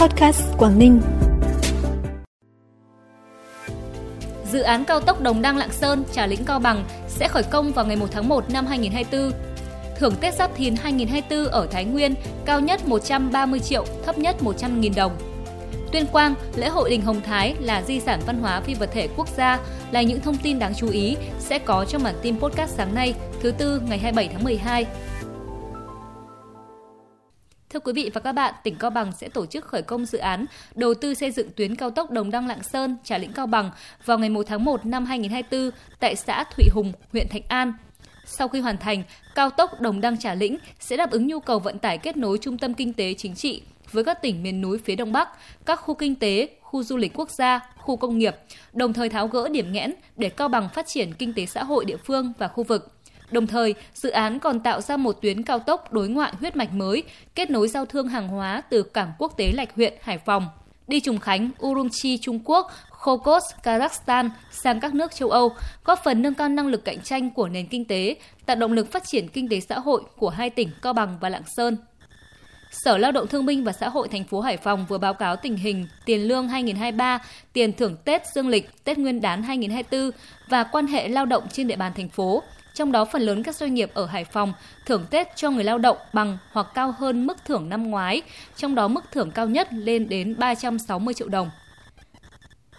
Podcast Quảng Ninh. Dự án cao tốc Đồng Đăng Lạng Sơn, Trà Lĩnh Cao Bằng sẽ khởi công vào ngày 1 tháng 1 năm 2024. Thưởng Tết Giáp Thìn 2024 ở Thái Nguyên cao nhất 130 triệu, thấp nhất 100.000 đồng. Tuyên Quang, lễ hội Đình Hồng Thái là di sản văn hóa phi vật thể quốc gia là những thông tin đáng chú ý sẽ có trong bản tin podcast sáng nay, thứ tư ngày 27 tháng 12. Thưa quý vị và các bạn, tỉnh Cao Bằng sẽ tổ chức khởi công dự án đầu tư xây dựng tuyến cao tốc Đồng Đăng Lạng Sơn, Trà Lĩnh Cao Bằng vào ngày 1 tháng 1 năm 2024 tại xã Thụy Hùng, huyện Thạch An. Sau khi hoàn thành, cao tốc Đồng Đăng Trà Lĩnh sẽ đáp ứng nhu cầu vận tải kết nối trung tâm kinh tế chính trị với các tỉnh miền núi phía Đông Bắc, các khu kinh tế, khu du lịch quốc gia, khu công nghiệp, đồng thời tháo gỡ điểm nghẽn để Cao Bằng phát triển kinh tế xã hội địa phương và khu vực. Đồng thời, dự án còn tạo ra một tuyến cao tốc đối ngoại huyết mạch mới, kết nối giao thương hàng hóa từ cảng quốc tế Lạch huyện Hải Phòng, đi Trùng Khánh, Urumqi Trung Quốc, Khokos, Kazakhstan sang các nước châu Âu, góp phần nâng cao năng lực cạnh tranh của nền kinh tế, tạo động lực phát triển kinh tế xã hội của hai tỉnh Cao Bằng và Lạng Sơn. Sở Lao động Thương binh và Xã hội thành phố Hải Phòng vừa báo cáo tình hình tiền lương 2023, tiền thưởng Tết dương lịch, Tết Nguyên đán 2024 và quan hệ lao động trên địa bàn thành phố. Trong đó phần lớn các doanh nghiệp ở Hải Phòng thưởng Tết cho người lao động bằng hoặc cao hơn mức thưởng năm ngoái, trong đó mức thưởng cao nhất lên đến 360 triệu đồng.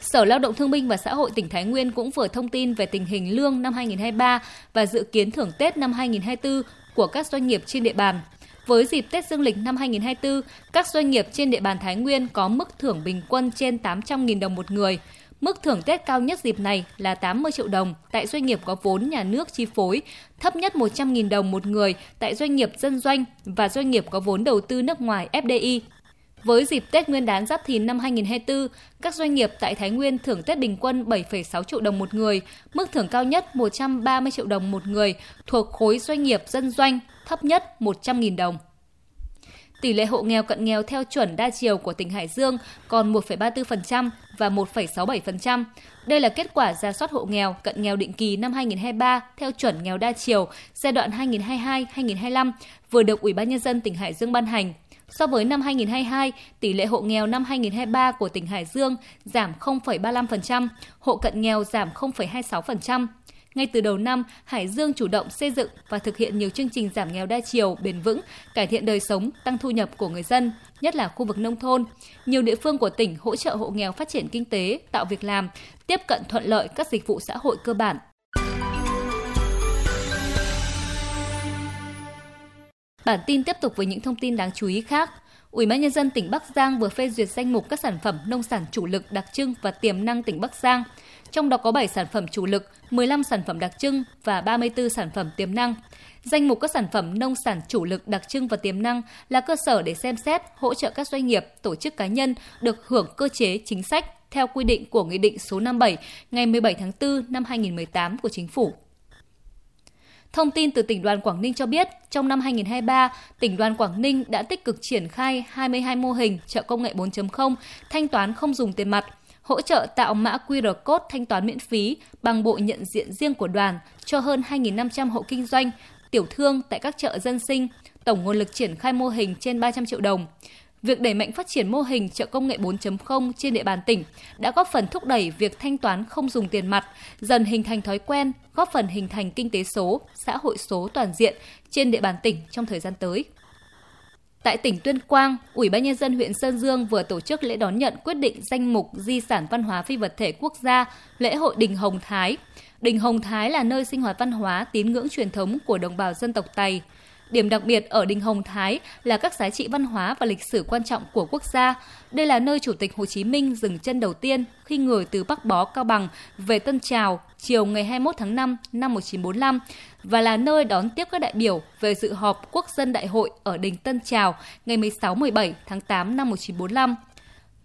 Sở Lao động Thương binh và Xã hội tỉnh Thái Nguyên cũng vừa thông tin về tình hình lương năm 2023 và dự kiến thưởng Tết năm 2024 của các doanh nghiệp trên địa bàn. Với dịp Tết Dương lịch năm 2024, các doanh nghiệp trên địa bàn Thái Nguyên có mức thưởng bình quân trên 800.000 đồng một người. Mức thưởng Tết cao nhất dịp này là 80 triệu đồng tại doanh nghiệp có vốn nhà nước chi phối, thấp nhất 100.000 đồng một người tại doanh nghiệp dân doanh và doanh nghiệp có vốn đầu tư nước ngoài FDI. Với dịp Tết Nguyên đán Giáp Thìn năm 2024, các doanh nghiệp tại Thái Nguyên thưởng Tết bình quân 7,6 triệu đồng một người, mức thưởng cao nhất 130 triệu đồng một người thuộc khối doanh nghiệp dân doanh, thấp nhất 100.000 đồng. Tỷ lệ hộ nghèo cận nghèo theo chuẩn đa chiều của tỉnh Hải Dương còn 1,34% và 1,67%. Đây là kết quả ra soát hộ nghèo cận nghèo định kỳ năm 2023 theo chuẩn nghèo đa chiều giai đoạn 2022-2025 vừa được Ủy ban nhân dân tỉnh Hải Dương ban hành. So với năm 2022, tỷ lệ hộ nghèo năm 2023 của tỉnh Hải Dương giảm 0,35%, hộ cận nghèo giảm 0,26%. Ngay từ đầu năm, Hải Dương chủ động xây dựng và thực hiện nhiều chương trình giảm nghèo đa chiều, bền vững, cải thiện đời sống, tăng thu nhập của người dân, nhất là khu vực nông thôn. Nhiều địa phương của tỉnh hỗ trợ hộ nghèo phát triển kinh tế, tạo việc làm, tiếp cận thuận lợi các dịch vụ xã hội cơ bản. Bản tin tiếp tục với những thông tin đáng chú ý khác. Ủy ban nhân dân tỉnh Bắc Giang vừa phê duyệt danh mục các sản phẩm nông sản chủ lực đặc trưng và tiềm năng tỉnh Bắc Giang. Trong đó có 7 sản phẩm chủ lực, 15 sản phẩm đặc trưng và 34 sản phẩm tiềm năng. Danh mục các sản phẩm nông sản chủ lực đặc trưng và tiềm năng là cơ sở để xem xét hỗ trợ các doanh nghiệp, tổ chức cá nhân được hưởng cơ chế chính sách theo quy định của Nghị định số 57 ngày 17 tháng 4 năm 2018 của Chính phủ. Thông tin từ tỉnh đoàn Quảng Ninh cho biết, trong năm 2023, tỉnh đoàn Quảng Ninh đã tích cực triển khai 22 mô hình chợ công nghệ 4.0, thanh toán không dùng tiền mặt, hỗ trợ tạo mã QR code thanh toán miễn phí bằng bộ nhận diện riêng của đoàn cho hơn 2.500 hộ kinh doanh, tiểu thương tại các chợ dân sinh, tổng nguồn lực triển khai mô hình trên 300 triệu đồng. Việc đẩy mạnh phát triển mô hình chợ công nghệ 4.0 trên địa bàn tỉnh đã góp phần thúc đẩy việc thanh toán không dùng tiền mặt, dần hình thành thói quen, góp phần hình thành kinh tế số, xã hội số toàn diện trên địa bàn tỉnh trong thời gian tới. Tại tỉnh Tuyên Quang, Ủy ban nhân dân huyện Sơn Dương vừa tổ chức lễ đón nhận quyết định danh mục di sản văn hóa phi vật thể quốc gia lễ hội Đình Hồng Thái. Đình Hồng Thái là nơi sinh hoạt văn hóa tín ngưỡng truyền thống của đồng bào dân tộc Tày. Điểm đặc biệt ở Đình Hồng Thái là các giá trị văn hóa và lịch sử quan trọng của quốc gia. Đây là nơi Chủ tịch Hồ Chí Minh dừng chân đầu tiên khi người từ Bắc Bó Cao Bằng về Tân Trào chiều ngày 21 tháng 5 năm 1945 và là nơi đón tiếp các đại biểu về dự họp Quốc dân Đại hội ở Đình Tân Trào ngày 16-17 tháng 8 năm 1945.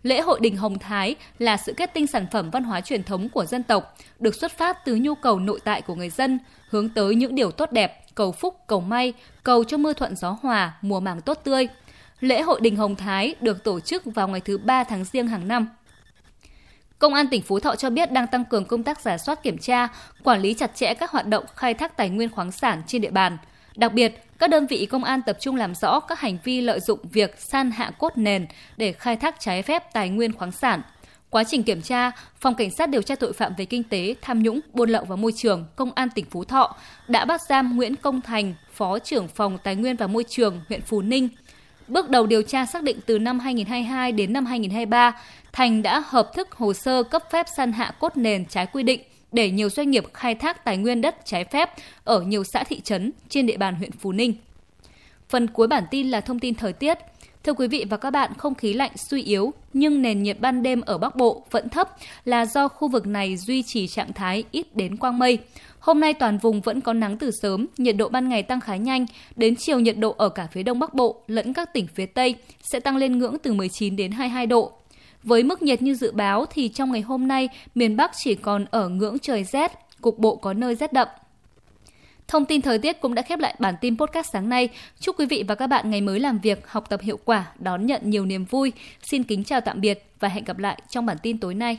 Lễ hội Đình Hồng Thái là sự kết tinh sản phẩm văn hóa truyền thống của dân tộc, được xuất phát từ nhu cầu nội tại của người dân, hướng tới những điều tốt đẹp, cầu phúc, cầu may, cầu cho mưa thuận gió hòa, mùa màng tốt tươi. Lễ hội Đình Hồng Thái được tổ chức vào ngày thứ ba tháng riêng hàng năm. Công an tỉnh Phú Thọ cho biết đang tăng cường công tác giả soát kiểm tra, quản lý chặt chẽ các hoạt động khai thác tài nguyên khoáng sản trên địa bàn. Đặc biệt, các đơn vị công an tập trung làm rõ các hành vi lợi dụng việc san hạ cốt nền để khai thác trái phép tài nguyên khoáng sản. Quá trình kiểm tra, Phòng Cảnh sát điều tra tội phạm về kinh tế, tham nhũng, buôn lậu và môi trường, Công an tỉnh Phú Thọ đã bắt giam Nguyễn Công Thành, Phó trưởng phòng Tài nguyên và Môi trường huyện Phú Ninh. Bước đầu điều tra xác định từ năm 2022 đến năm 2023, Thành đã hợp thức hồ sơ cấp phép san hạ cốt nền trái quy định để nhiều doanh nghiệp khai thác tài nguyên đất trái phép ở nhiều xã thị trấn trên địa bàn huyện Phú Ninh. Phần cuối bản tin là thông tin thời tiết. Thưa quý vị và các bạn, không khí lạnh suy yếu nhưng nền nhiệt ban đêm ở Bắc Bộ vẫn thấp là do khu vực này duy trì trạng thái ít đến quang mây. Hôm nay toàn vùng vẫn có nắng từ sớm, nhiệt độ ban ngày tăng khá nhanh, đến chiều nhiệt độ ở cả phía Đông Bắc Bộ lẫn các tỉnh phía Tây sẽ tăng lên ngưỡng từ 19 đến 22 độ. Với mức nhiệt như dự báo thì trong ngày hôm nay, miền Bắc chỉ còn ở ngưỡng trời rét, cục bộ có nơi rét đậm. Thông tin thời tiết cũng đã khép lại bản tin podcast sáng nay. Chúc quý vị và các bạn ngày mới làm việc, học tập hiệu quả, đón nhận nhiều niềm vui. Xin kính chào tạm biệt và hẹn gặp lại trong bản tin tối nay.